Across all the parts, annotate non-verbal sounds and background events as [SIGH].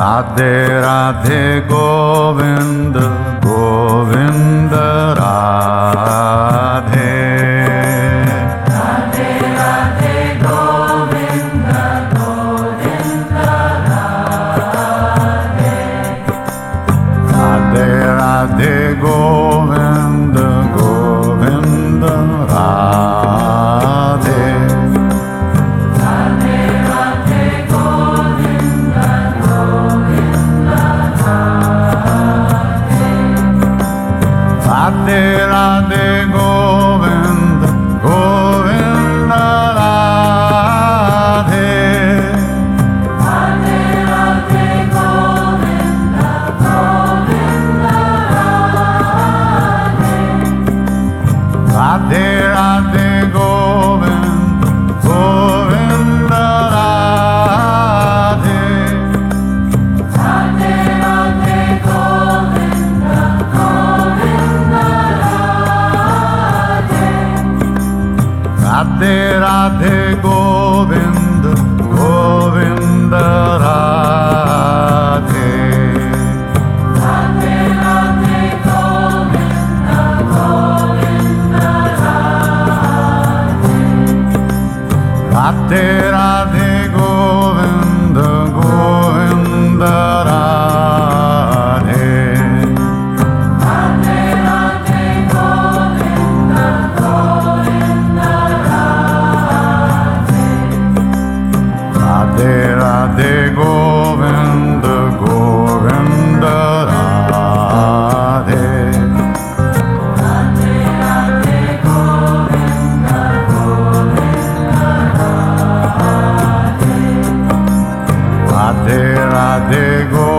राधे राधे गोविन्द गोविन्द रा de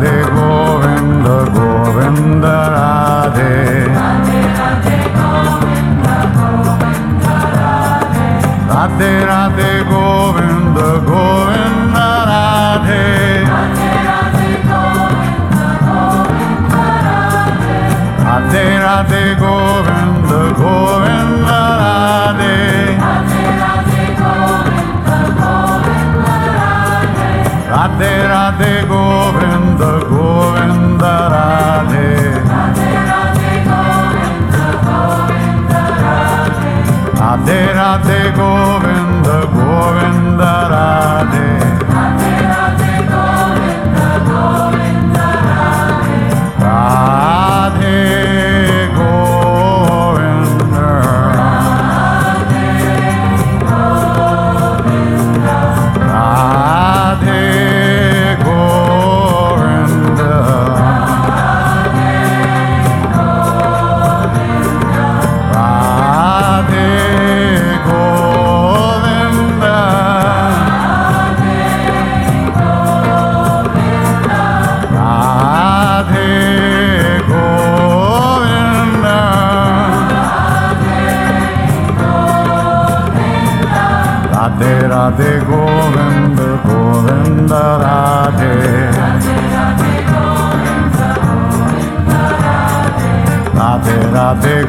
de vos.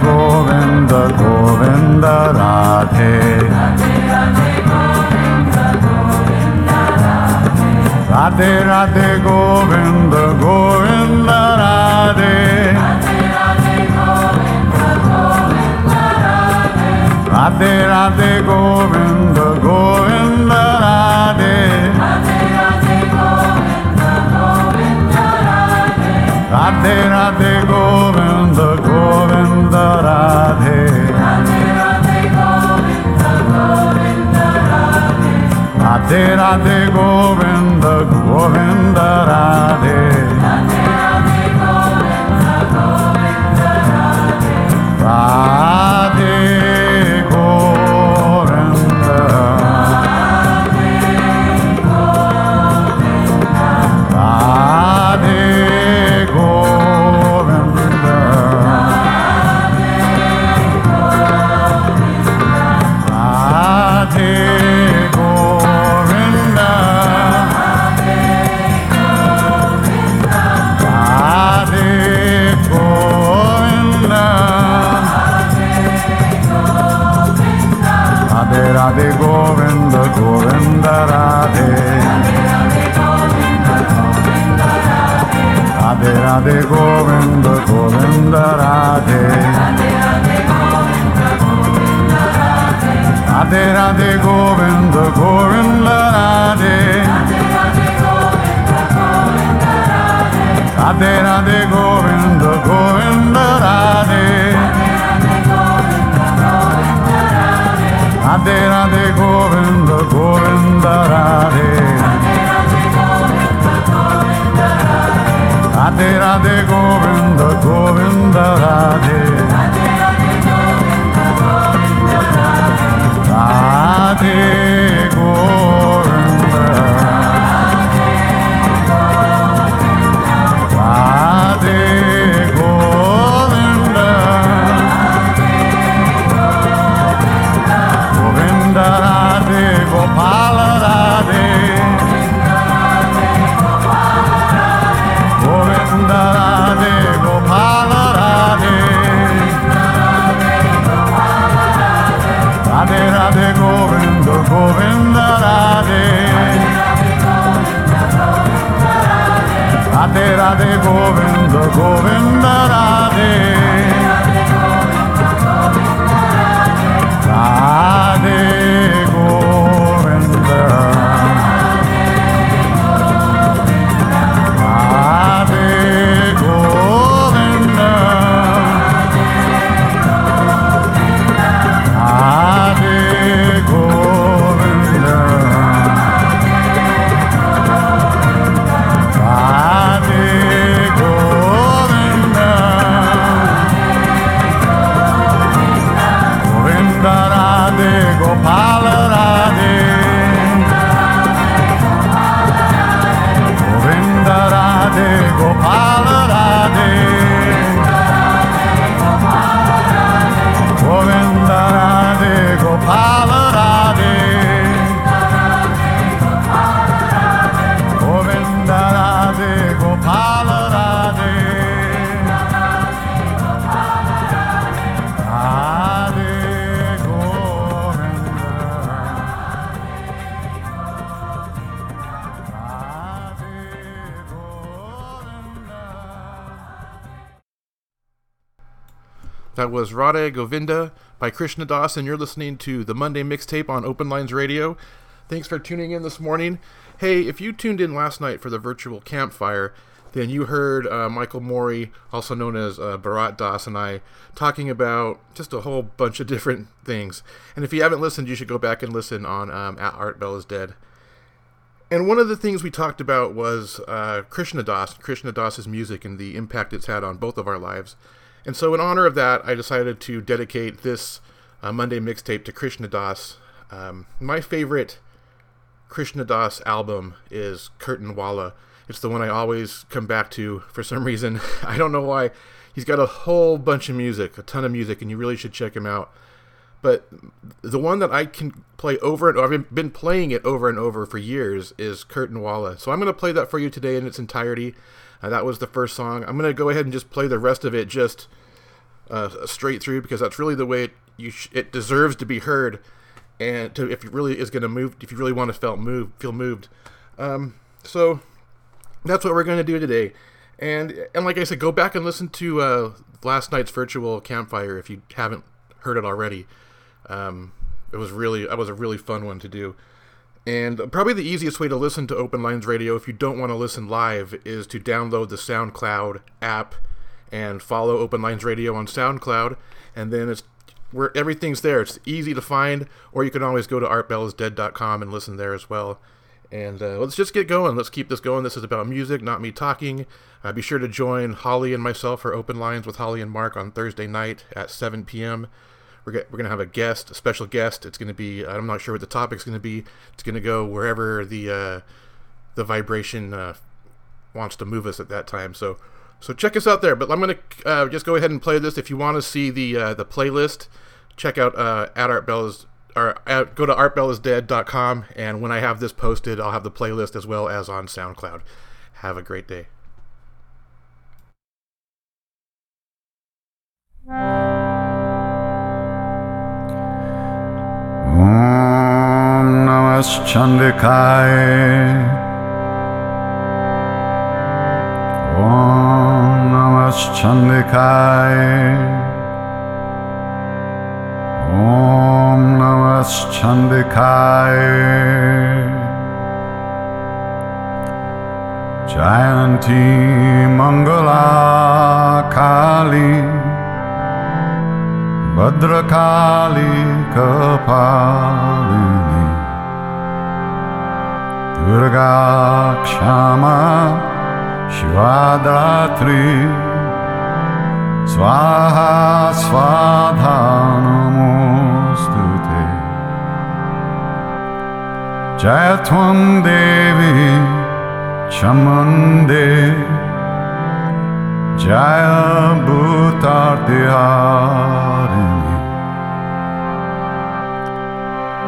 Govind Govind Radhe Radhe Radhe Govind Govind Radhe Radhe Radhe Govind Govind Radhe Radhe Radhe Govind rade rade govinda govinda rade, rade, rade. Jaya Govinda by Krishna Das, and you're listening to the Monday Mixtape on Open Lines Radio. Thanks for tuning in this morning. Hey, if you tuned in last night for the virtual campfire, then you heard uh, Michael Mori, also known as uh, Bharat Das, and I talking about just a whole bunch of different things. And if you haven't listened, you should go back and listen on um, At Art Bell is Dead. And one of the things we talked about was uh, Krishna Das, Krishna Das's music, and the impact it's had on both of our lives. And so, in honor of that, I decided to dedicate this uh, Monday mixtape to Krishna Das. Um, my favorite Krishna Das album is Curtain Walla. It's the one I always come back to for some reason. [LAUGHS] I don't know why. He's got a whole bunch of music, a ton of music, and you really should check him out. But the one that I can play over and over, I've been playing it over and over for years, is Curtin Walla. So I'm going to play that for you today in its entirety. Uh, that was the first song. I'm going to go ahead and just play the rest of it just uh, straight through because that's really the way it, you sh- it deserves to be heard. And to, if you really is going to move, if you really want to feel moved, feel moved. Um, so that's what we're going to do today. And and like I said, go back and listen to uh, last night's virtual campfire if you haven't heard it already. Um, it was really that was a really fun one to do. And probably the easiest way to listen to Open Lines Radio if you don't want to listen live is to download the SoundCloud app and follow Open Lines Radio on SoundCloud. And then it's where everything's there. It's easy to find, or you can always go to artbellsdead.com and listen there as well. And uh, let's just get going. Let's keep this going. This is about music, not me talking. Uh, be sure to join Holly and myself for Open Lines with Holly and Mark on Thursday night at 7 p.m. We're, get, we're going to have a guest, a special guest. It's going to be, I'm not sure what the topic's going to be. It's going to go wherever the, uh, the vibration uh, wants to move us at that time. So, so check us out there. But I'm going to uh, just go ahead and play this. If you want to see the, uh, the playlist, check out uh, at Art Bell's or at, go to artbellisdead.com and when I have this posted, I'll have the playlist as well as on SoundCloud. Have a great day. Chandikaya Om Namah Chandikaya Om Namah Chandikaya Jayanti Mangala Kali Badrakali Kapali Durga क्षमा शिवादात्री स्वाहा स्वाधानमोऽस्तु ते जय त्वं देवी क्षमन् दे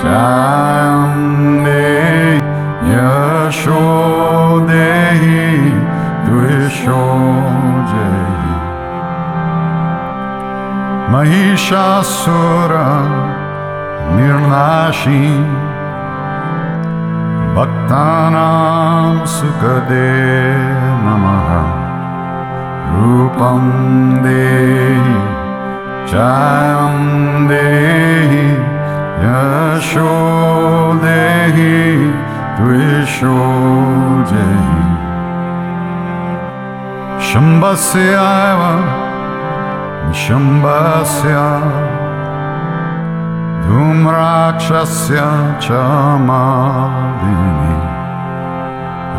यं दे यशो देहि तु शोजेहि महिषासुर निर्लाशी भक्तानां सुखदे नमः रूपं देहि चयं देहि यशो देहि द्विशोजेहि शुम्बस्य शुम्बस्य धूम्राक्षस्य च मादिनि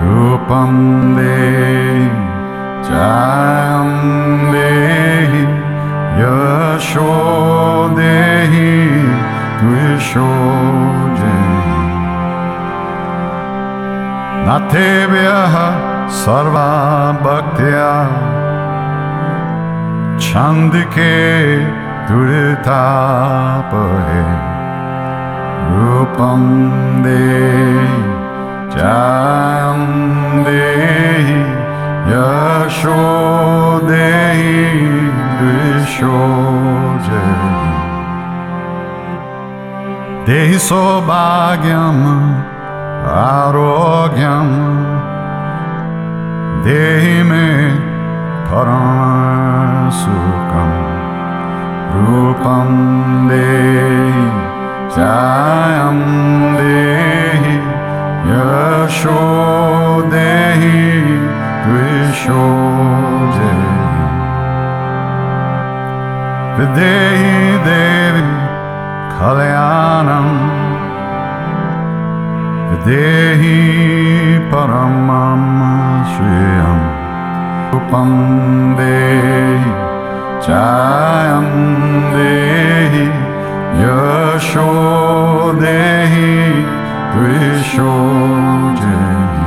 रूपं देहि च देहि यशो देहि ोजे नाथे व्यः सर्वा भक्त्या छन्दिके तुळिताप हे रूपं दे देहि सौभाग्यम आरोग्यम देहि में परम सुखम रूपम दे चायम यशो देवी Kalyanam Dehi Paramam Shriyam Upam Dehi Chayam Dehi Yasho Dehi Trisho Dehi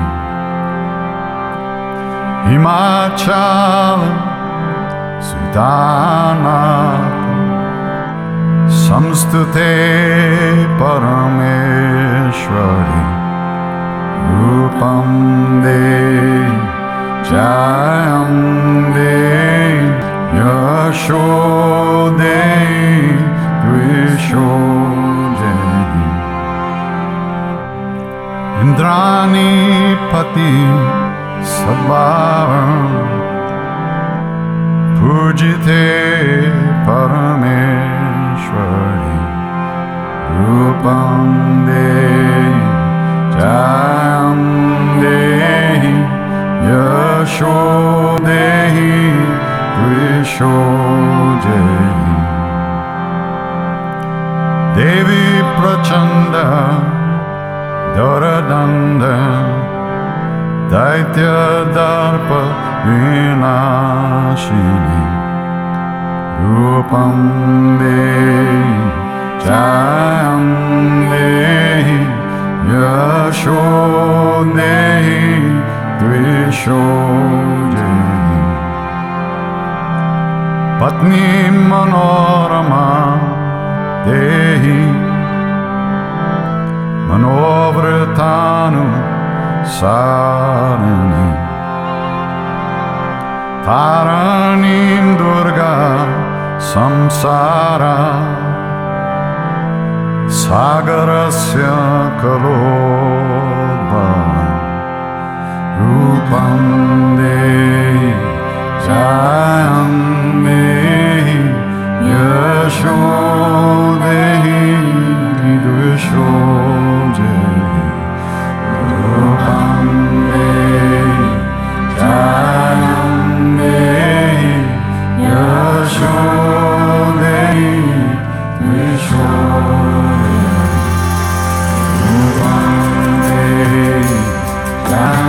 Himachala संस्तुते परमेश्वरी रूपं दे जयं दे यशो दे द्विषो जयि इन्द्राणि पति सभा पूजिते परमेश्वर shrouding upon the time day your devi prachanda doradanda daitya darpa रूपं देहि च लेहि यशो देहि द्विषो देहि पत्नीं मनोरमा देहि मनोवृतानु शि तारणीं Durga samsara sagarasya kaloba rupam dehi jayam dehi yasho dehi vidusho dehi rupam dehi jayam time.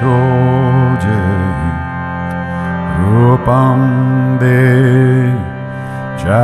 शोजे रूपं दे जा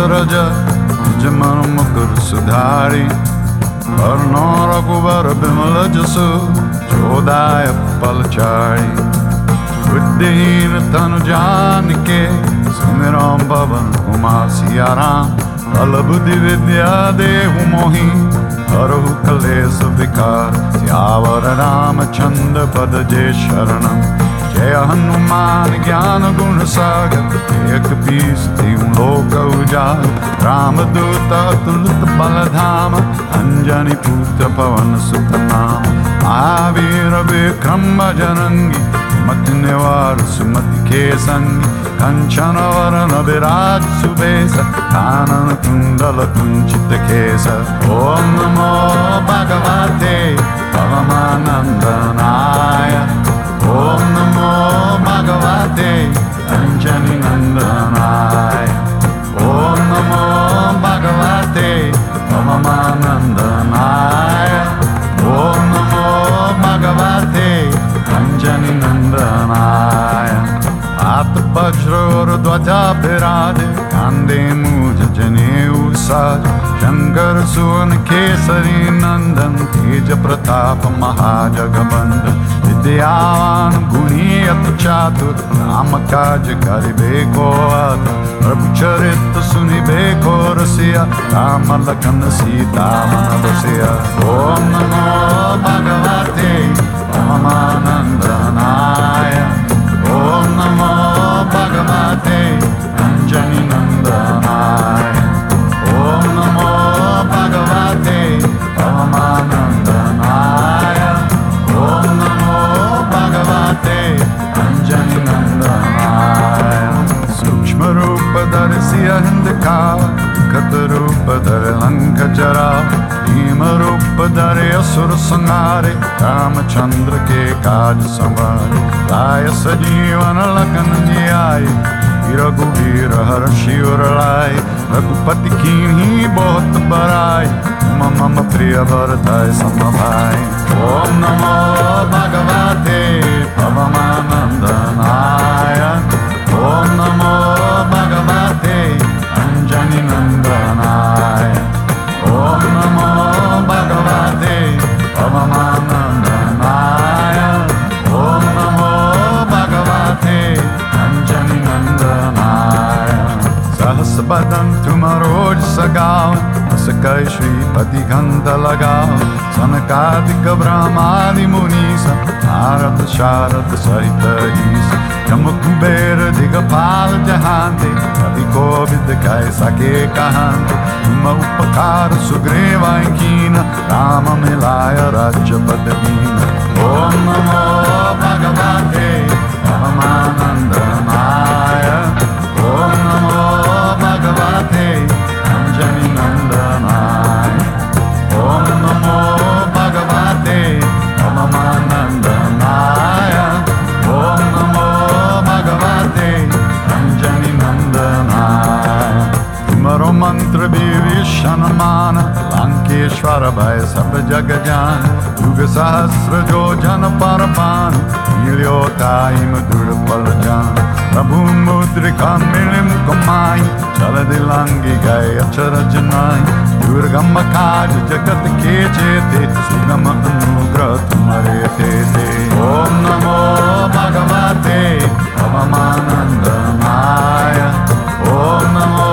रज निज मन मुकुर सुधारी अर्णो रघुवर विमल जसु चोदाय पलचारी बुद्धिहीन तन जान के सुमिरो भवन उमा सिया राम फल बुद्धि विद्या देहु मोहि हरहु कलेश विकार सियावर रामचंद्र पद जे शरणम हनुमान ज्ञान गुणसागरीस्तिं हो कौजा रामदूतातुलधाम अञ्जनी पवन सुखनाम आवीर के संग कंचन कञ्चनवरन विराज सुबेश कानन कुंडल कुंचित केश ओम नमो भगवते पवमानन्दनाय ॐ भगवादे पञ्चनी नन्दनाय ॐ नमो भगवाते मम नन्दनाय ॐ नमो भगवते कञ्चनी नन्दनाय आत् मूज जने साज शंकर सुवन केसरी नंदन तेज प्रताप महाजगबंद विद्यावान गुणी अत चातुर नाम काज करिबे को आत प्रभु चरित सुनिबे को रसिया राम लखन सीता मन बसिया ओम नमो भगवते रामानंद नाम जरा भीम रूप दर असुर संहारे चंद्र के काज संवारे लाय सजीवन लगन जियाए रघुवीर हर शिवर लाए रघुपति की ही बहुत बराय मम मम प्रिय सम समभाए ओम नमो भगवते पवमानंदनाय ओम नमो भगवते अंजनी नंदनाय बदन तुम रोज सगाओ बदन्तुम रोजसगाव सकैषीपतिगन्धलगाव सनकादिकब्रह्मादिमुनीश भारत शारद सहित ईश यम कुबेर दिगपाल जहान्ते कवि कोविद कै सके कहान्ते तुम उपकार सुग्रीव कीन राम मिलाय राज्य पद दीन ओम नमो भगवते परमानंदा भय सब जग जान युग सहस्र जो जन परमान मिलियो टाइम दुड़ पल जान प्रभु मुद्रिका मिल मुख माई चल दिलांगी गए अचरज नाई दुर्गम काज जगत के चेते सुगम अनुग्रह तुम्हारे थे ते ओम नमो भगवते पवमानंद माय ओम नमो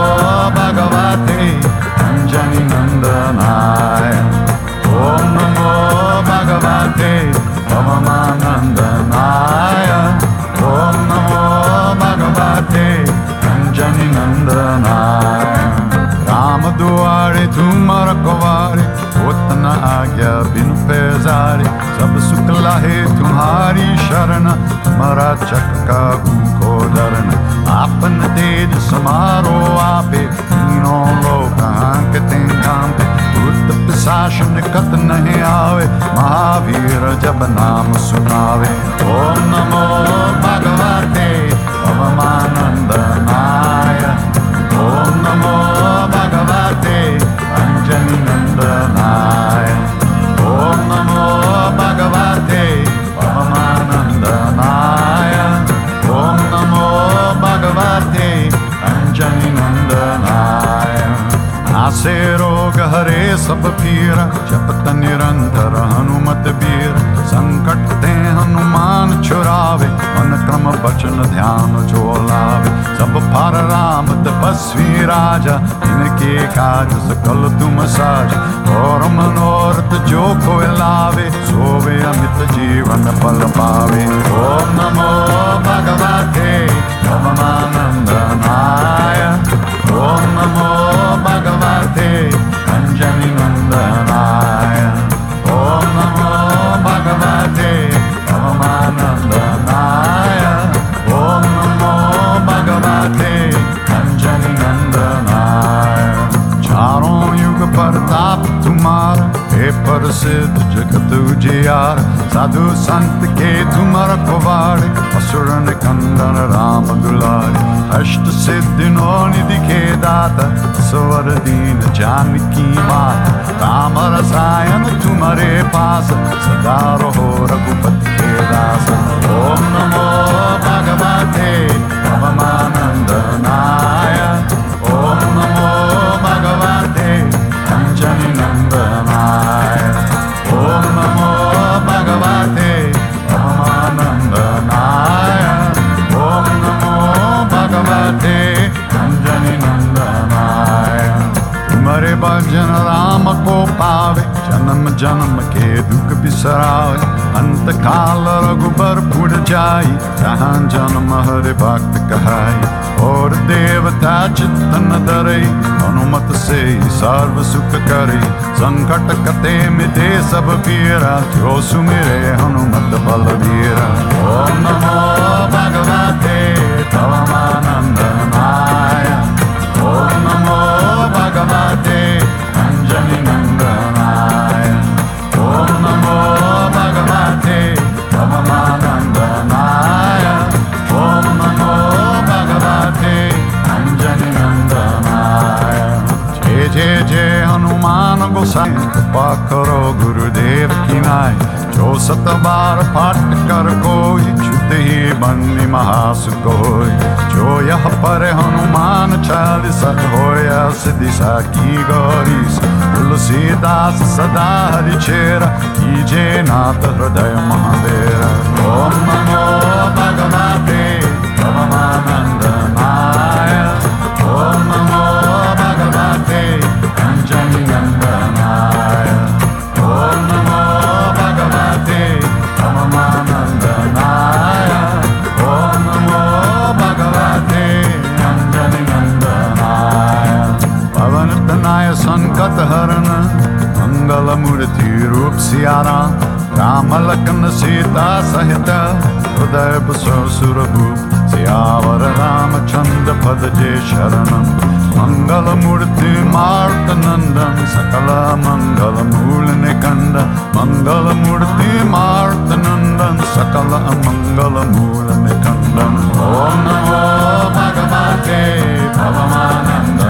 भगवते Panjani Nandanaya Om Namo Bhagavate Namamanandanaya Om Namo Bhagavate Panjani Nandanaya Ram दुआरे तुम रखवारे उतना आज्ञा बिन पैजारे सब सुखला है तुम्हारी शरण तुम्हारा चक्का को डरना आपन तेज समारो आपे लोकाङ्क ने आव महावीर जा सुनाव ओ नमो भगवते अवमानन्द सब पीर जपत निरंतर हनुमत बीर संकट दे हनुमान छुरावे मन क्रम बचन ध्यान छोलावे सब फार राम तपस्वी राजा इनके काज सकल तुम साज और मनोरथ जो को लावे सोवे अमित जीवन पल पावे ओम नमो भगवते नमः प्रसिद्ध जगत उजियार साधु संत के तुम्हारा कुवार असुर कंदन राम दुलार अष्ट सिद्धि नो निधि के दाता स्वर दीन जान की मात राम रसायन तुम्हारे पास सदा रहो रघुपति के दास ओम नमो भगवते परमानंद नाथ जन्म जन्म के दुख बिसराए अंत काल रघुबर पुर जाई जहाँ जन्म हर भक्त कहाय और देवता चित्तन दरे हनुमत से सर्व सुख करे संकट कते मिटे सब पीरा जो सुमिरे हनुमत बलवीरा ओम नमो भगवान se disa que goris Lucida se dá de cheira E de nada rodeia uma Oh, mamãe ಕುಪ್ಸಿಯಾರ Rama Lakhan Sita ಸಹಿತ ಹೃದಯ ಸುರಭೂಪ್ ಸಿಯಾವರ ರಾಮಚಂದ್ರ ಪದ ಜಯ ಶರಣಂ ಮಂಗಲ ಮೂರ್ತಿ ಮಾರುತ ನಂದನ್ ಸಕಲ ಮಂಗಲ ಮೂಲನೆ ಕಂದ ಮಂಗಲ ಮೂರ್ತಿ ಮಾರುತ ನಂದನ್ ಸಕಲ ಮಂಗಲ ಮೂಲನೆ ಕಂದನ್ ಓಂ ನಮೋ ಭಗವತೆ ಭವಮಾನಂದ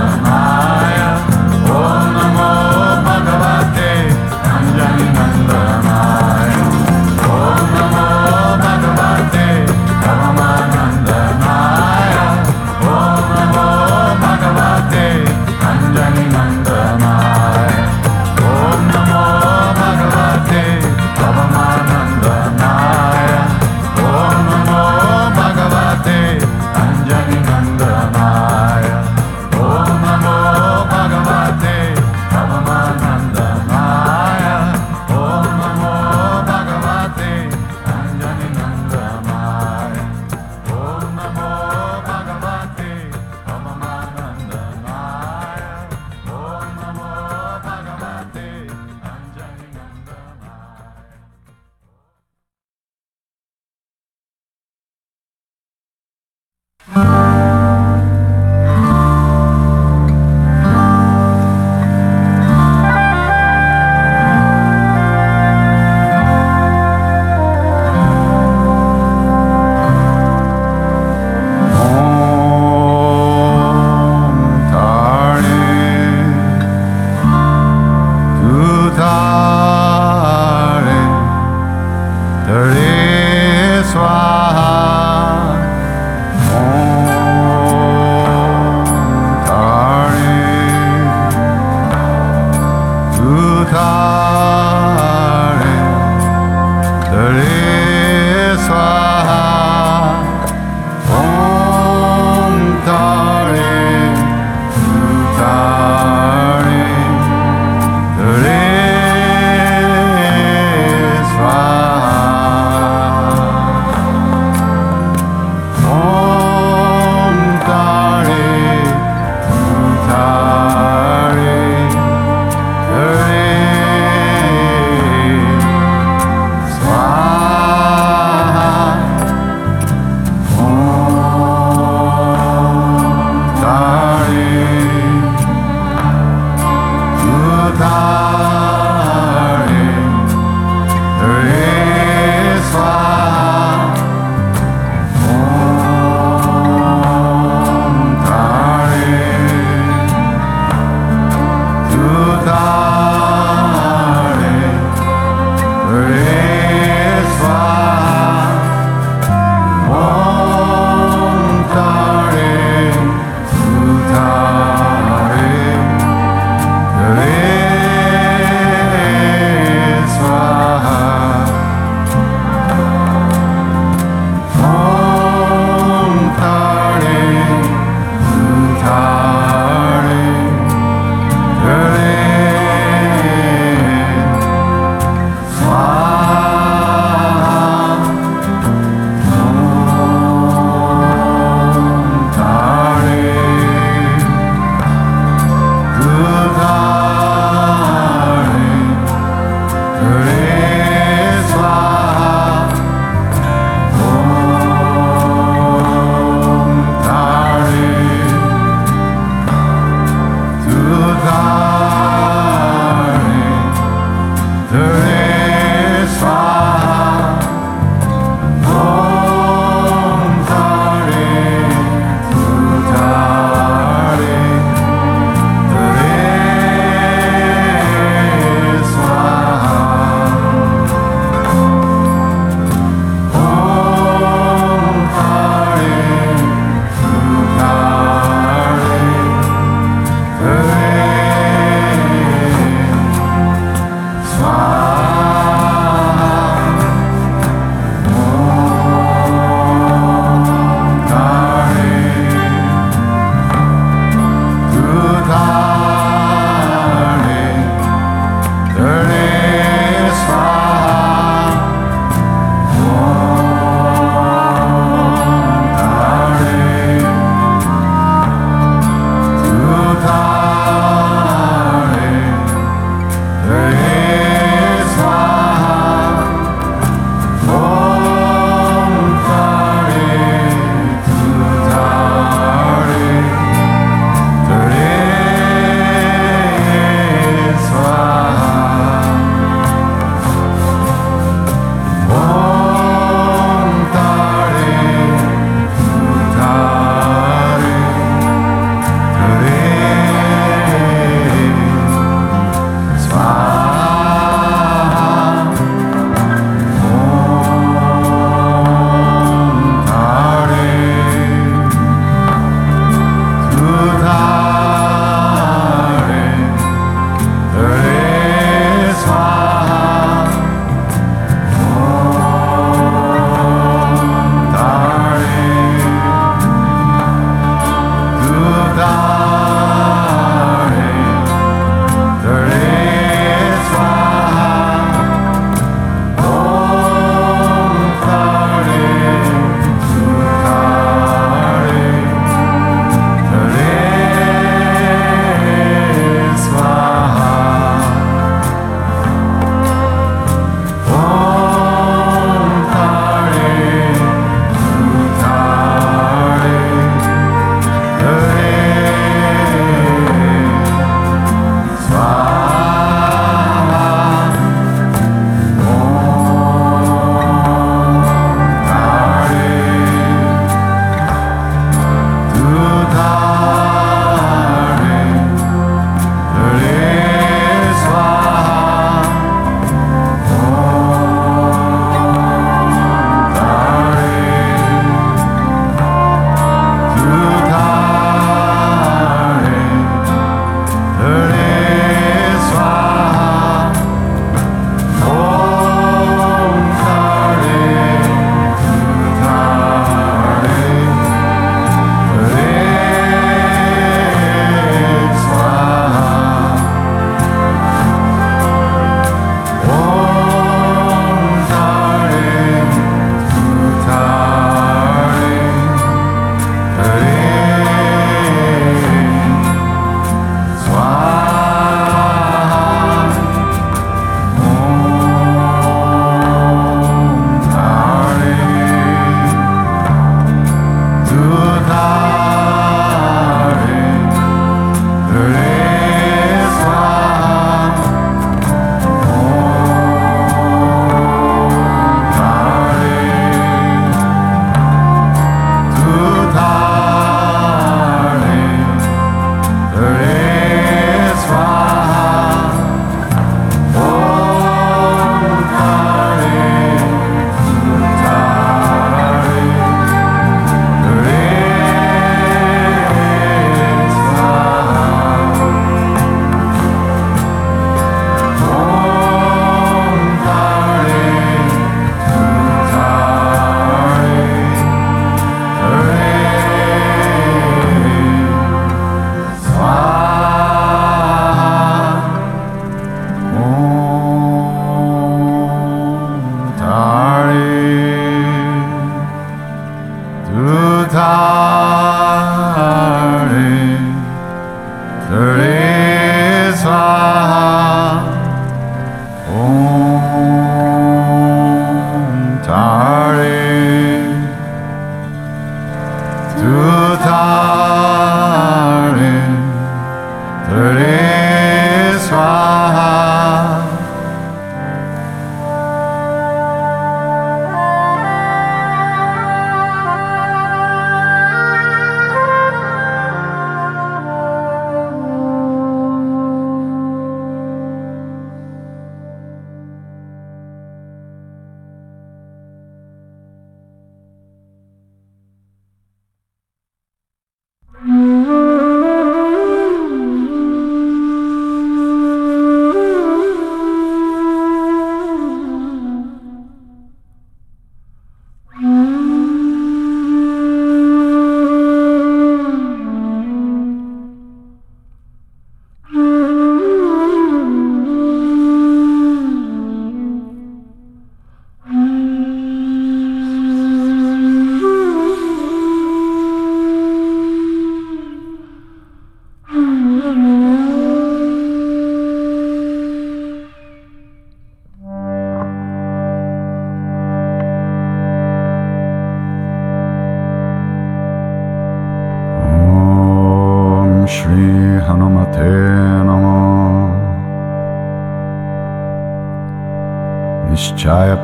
Amen.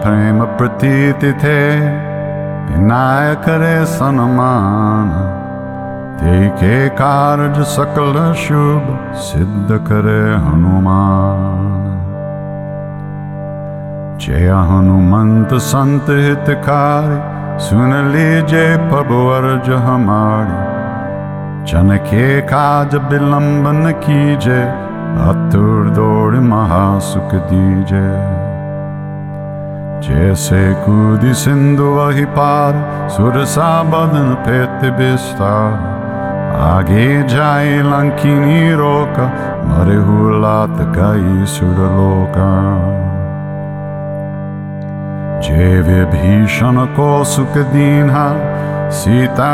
प्रेम प्रतीति थे करे रे सम्मान के कार्य सकल शुभ सिद्ध करे हनुमान जय हनुमंत संत हितकारी सुन लीजे प्रभुवर हमारी जन के काज विलंबन कीजे अतुर दौड़ महासुख दीजे जैसे कूदि सिंधु वही पार सुरसा बदन फेत बिस्तार आगे जाए लंकिनी रोका मरे हुलात गई सुरलोका जेवे भीषण को सुख दीना सीता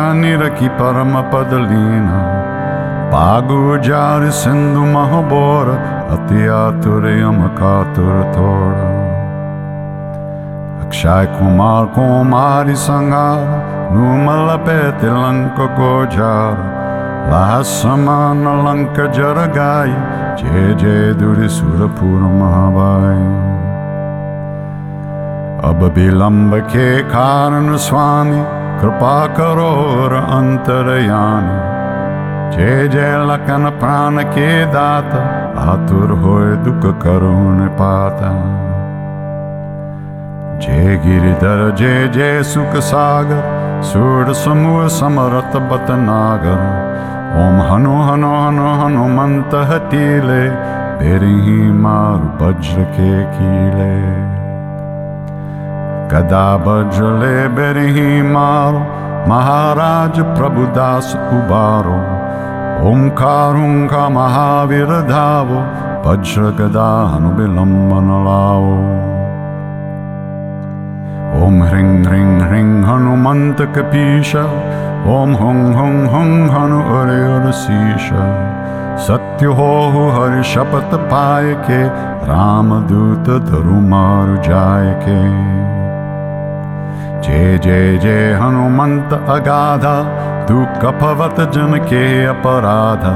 की परम पद लीना पागु जार सिंधु महबोर अति आतुर यम कातुर थोड़ा Shai Kumar Kumari Sangar Numalapete Lanka Gojar Lasamana Lanka Jaragai Jai Jai Duri Surapur Mahabai अब विलंब के कारण स्वामी कृपा करो और अंतरयान जय जय लखन प्राण के दाता आतुर होए दुख करुण पाता जय गिरिधर जय जय सुख सागर सूर समूह समरथ बत नागर ओम हनु हनु हनु हनुमंत हतीले बेरी ही मार वज्र के कीले गदा वज्र ले बेरी ही मारो महाराज प्रभुदास उबारो ओंकार ओंकार महावीर धावो वज्र गदा हनुबिलंबन लाओ ॐ हं हं हं हनुमन्त कपिशा ॐ हुं हुं हं हनुनेरसिषं सत्य होहु हर्षपत पाएके रामदूत धरु मारु जायके जय जय जय हनुमन्त अगाधा दुखपवत जनके अपराधा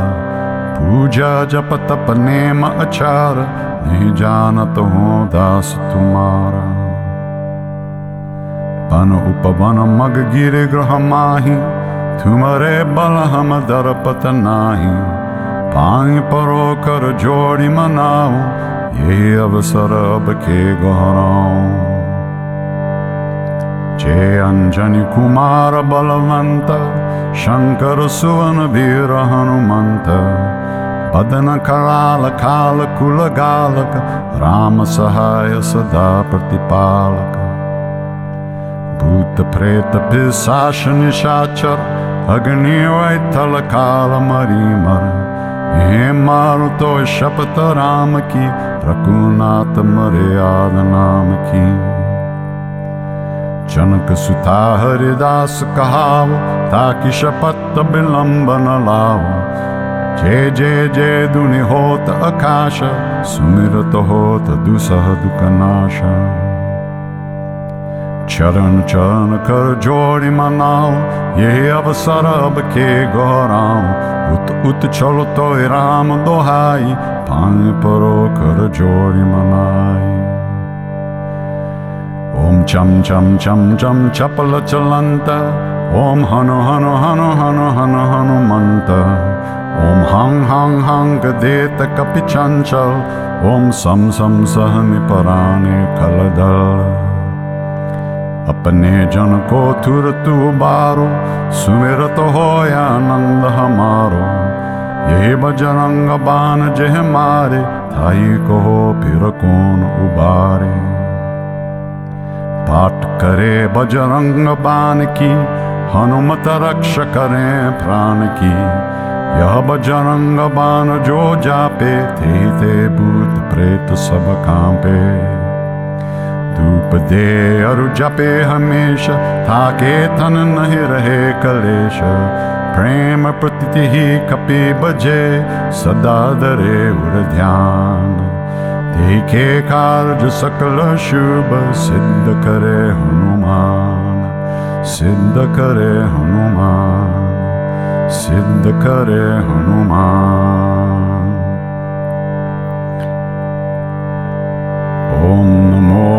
पूजा जपतप नेम अचार हे जानतहु दास थुमार पन उपवन मग गिर ग्रह बल हम दरपत नाही पाई परो कर जोड़ी मनाओ ये अवसर अब के जे अंजनी कुमार बलवंत शंकर सुवन वीर हनुमंत बदन कराल खाल कुल राम सहाय सदा प्रतिपालक भूत प्रेत पिसाशनिष आचर अग्नि रैत लकल मरीमन हे मारु तो शपथ राम की प्रकुनात मरे आद नाम की जनक सुता हरिदास कहव ताकी शपथ विलंबन लाव। जे जे जे दुनि होत आकाश सुमिरत होत दुसह दुकनाशन चरण चरण कर जोड़ी मनाओ ये अवसर अब के गौराओ उत उत चलो तो राम दोहाई पाए परो कर जोड़ी मनाई ओम चम चम चम चम चपल चलंत ओम हनु हनु हनु हनु हनु हनुमंत ओम हंग हंग हंग देत कपि चंचल ओम सम सम सहनि पराने खलदल अपने जन को तू बारो सुमिरत हो आनंद हमारो ये बजरंग बान जह मारे थाई हो फिर कौन उबारे पाठ करे बजरंग बान की हनुमत रक्ष करे प्राण की यह बजरंग बान जो जापे थे ते भूत प्रेत सब कांपे धूप दे और जपे हमेशा थाके थन नहीं रहे कलेश प्रेम प्रति ही कपि बजे सदा दरे उर ध्यान देखे कार्य सकल शुभ सिद्ध करे हनुमान सिद्ध करे हनुमान सिद्ध करे हनुमान ओम नमो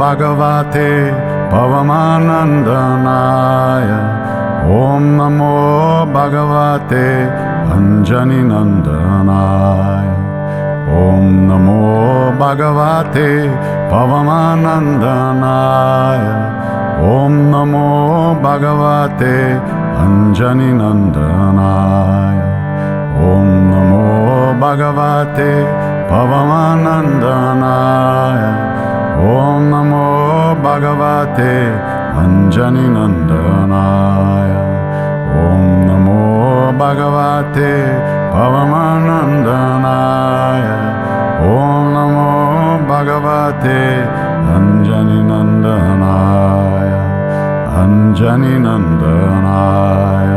Bhagavate Pavamanandanaya Om Namo Bhagavate Anjani Nandanaya Om Namo Bhagavate Pavamanandanaya Om Namo Bhagavate Anjani Nandanaya Om Namo Bhagavate Pavamanandanaya Om Namo Bhagavate, Pavamanandanaya. ॐ नमो भगवते अञ्जनि नन्दनाय ॐ नमो भगवते पवमानन्दनाय ॐ नमो भगवते अञ्जनि नन्दनाय अञ्जनि नन्दनाय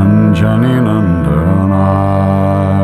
अञ्जनि नन्दनाय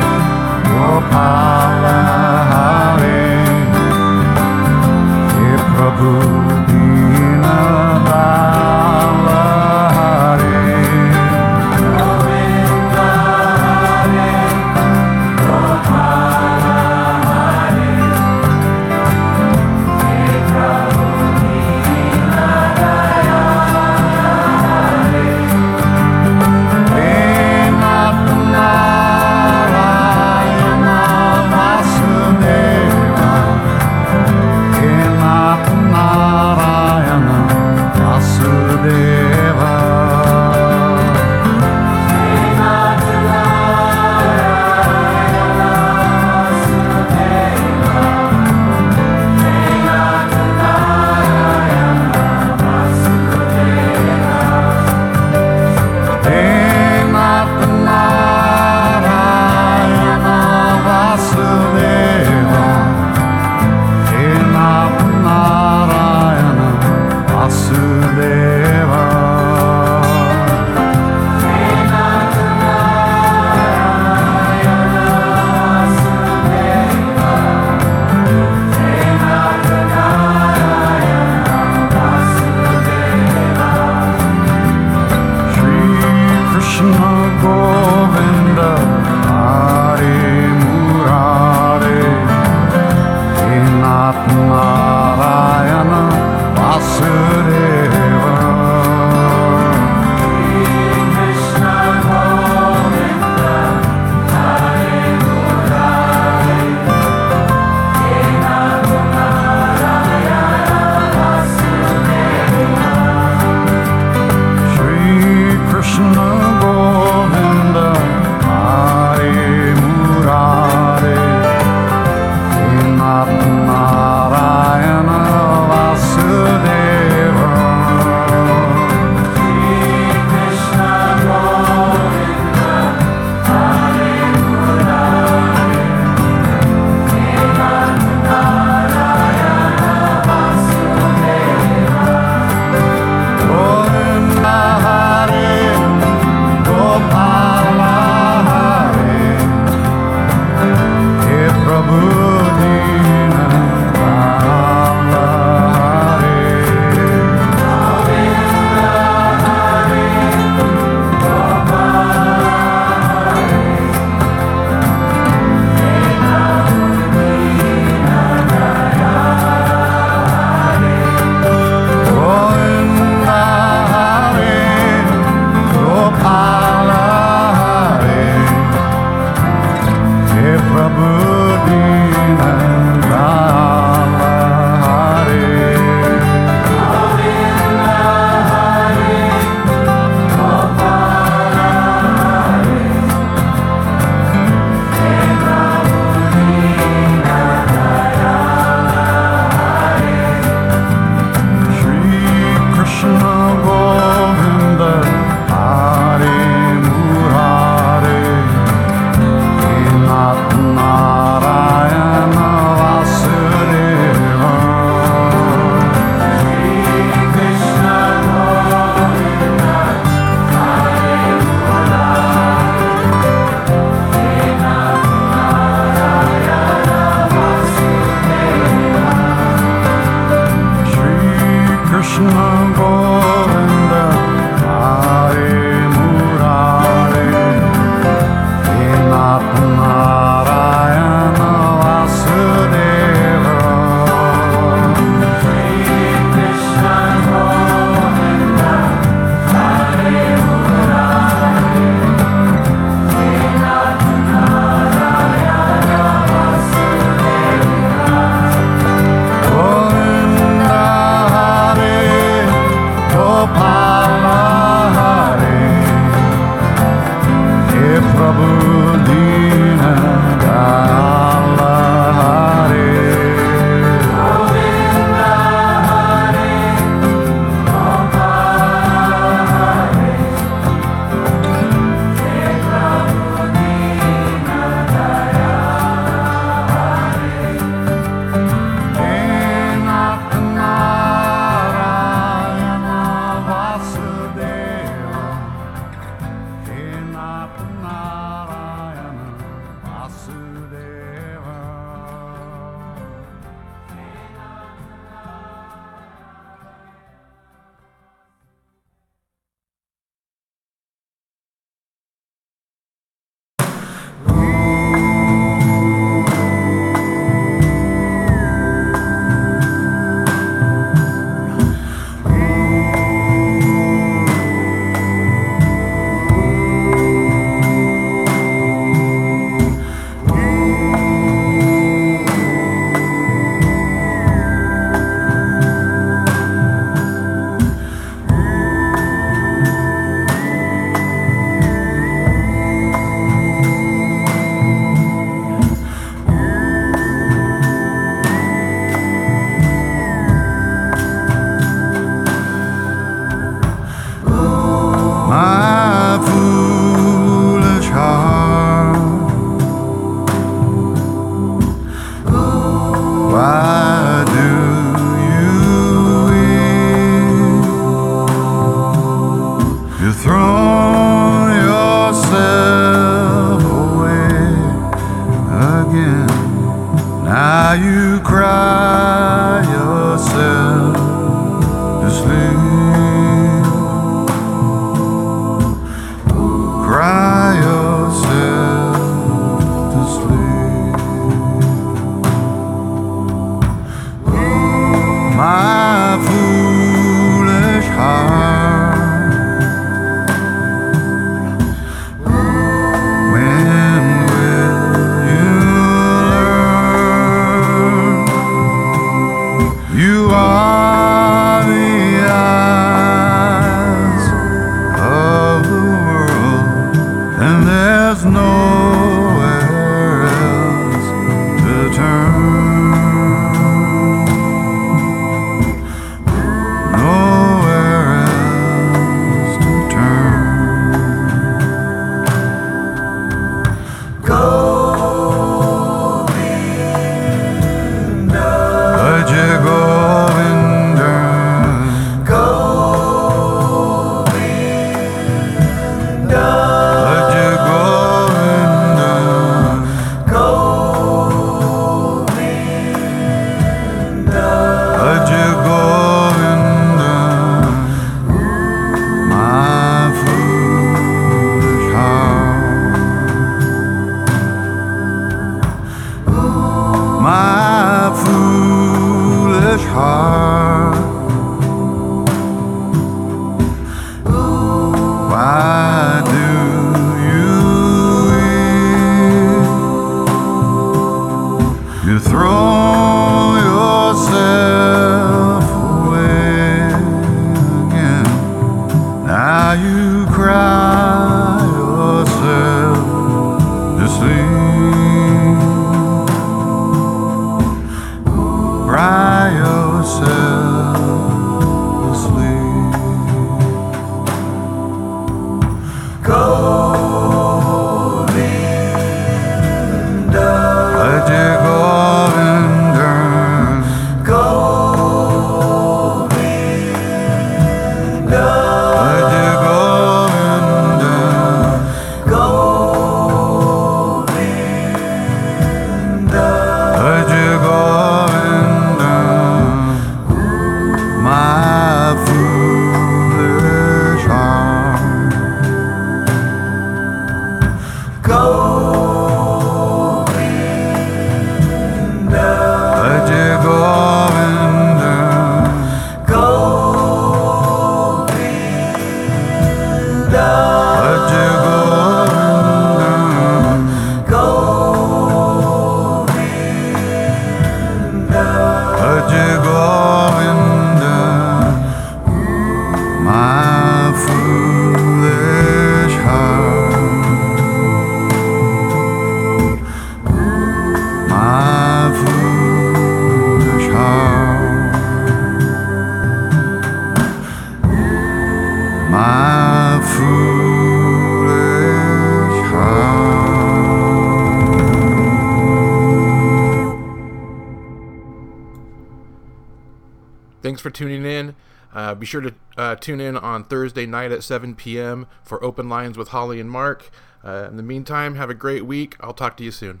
be sure to uh, tune in on Thursday night at 7 p.m. for Open Lines with Holly and Mark. Uh, in the meantime, have a great week. I'll talk to you soon.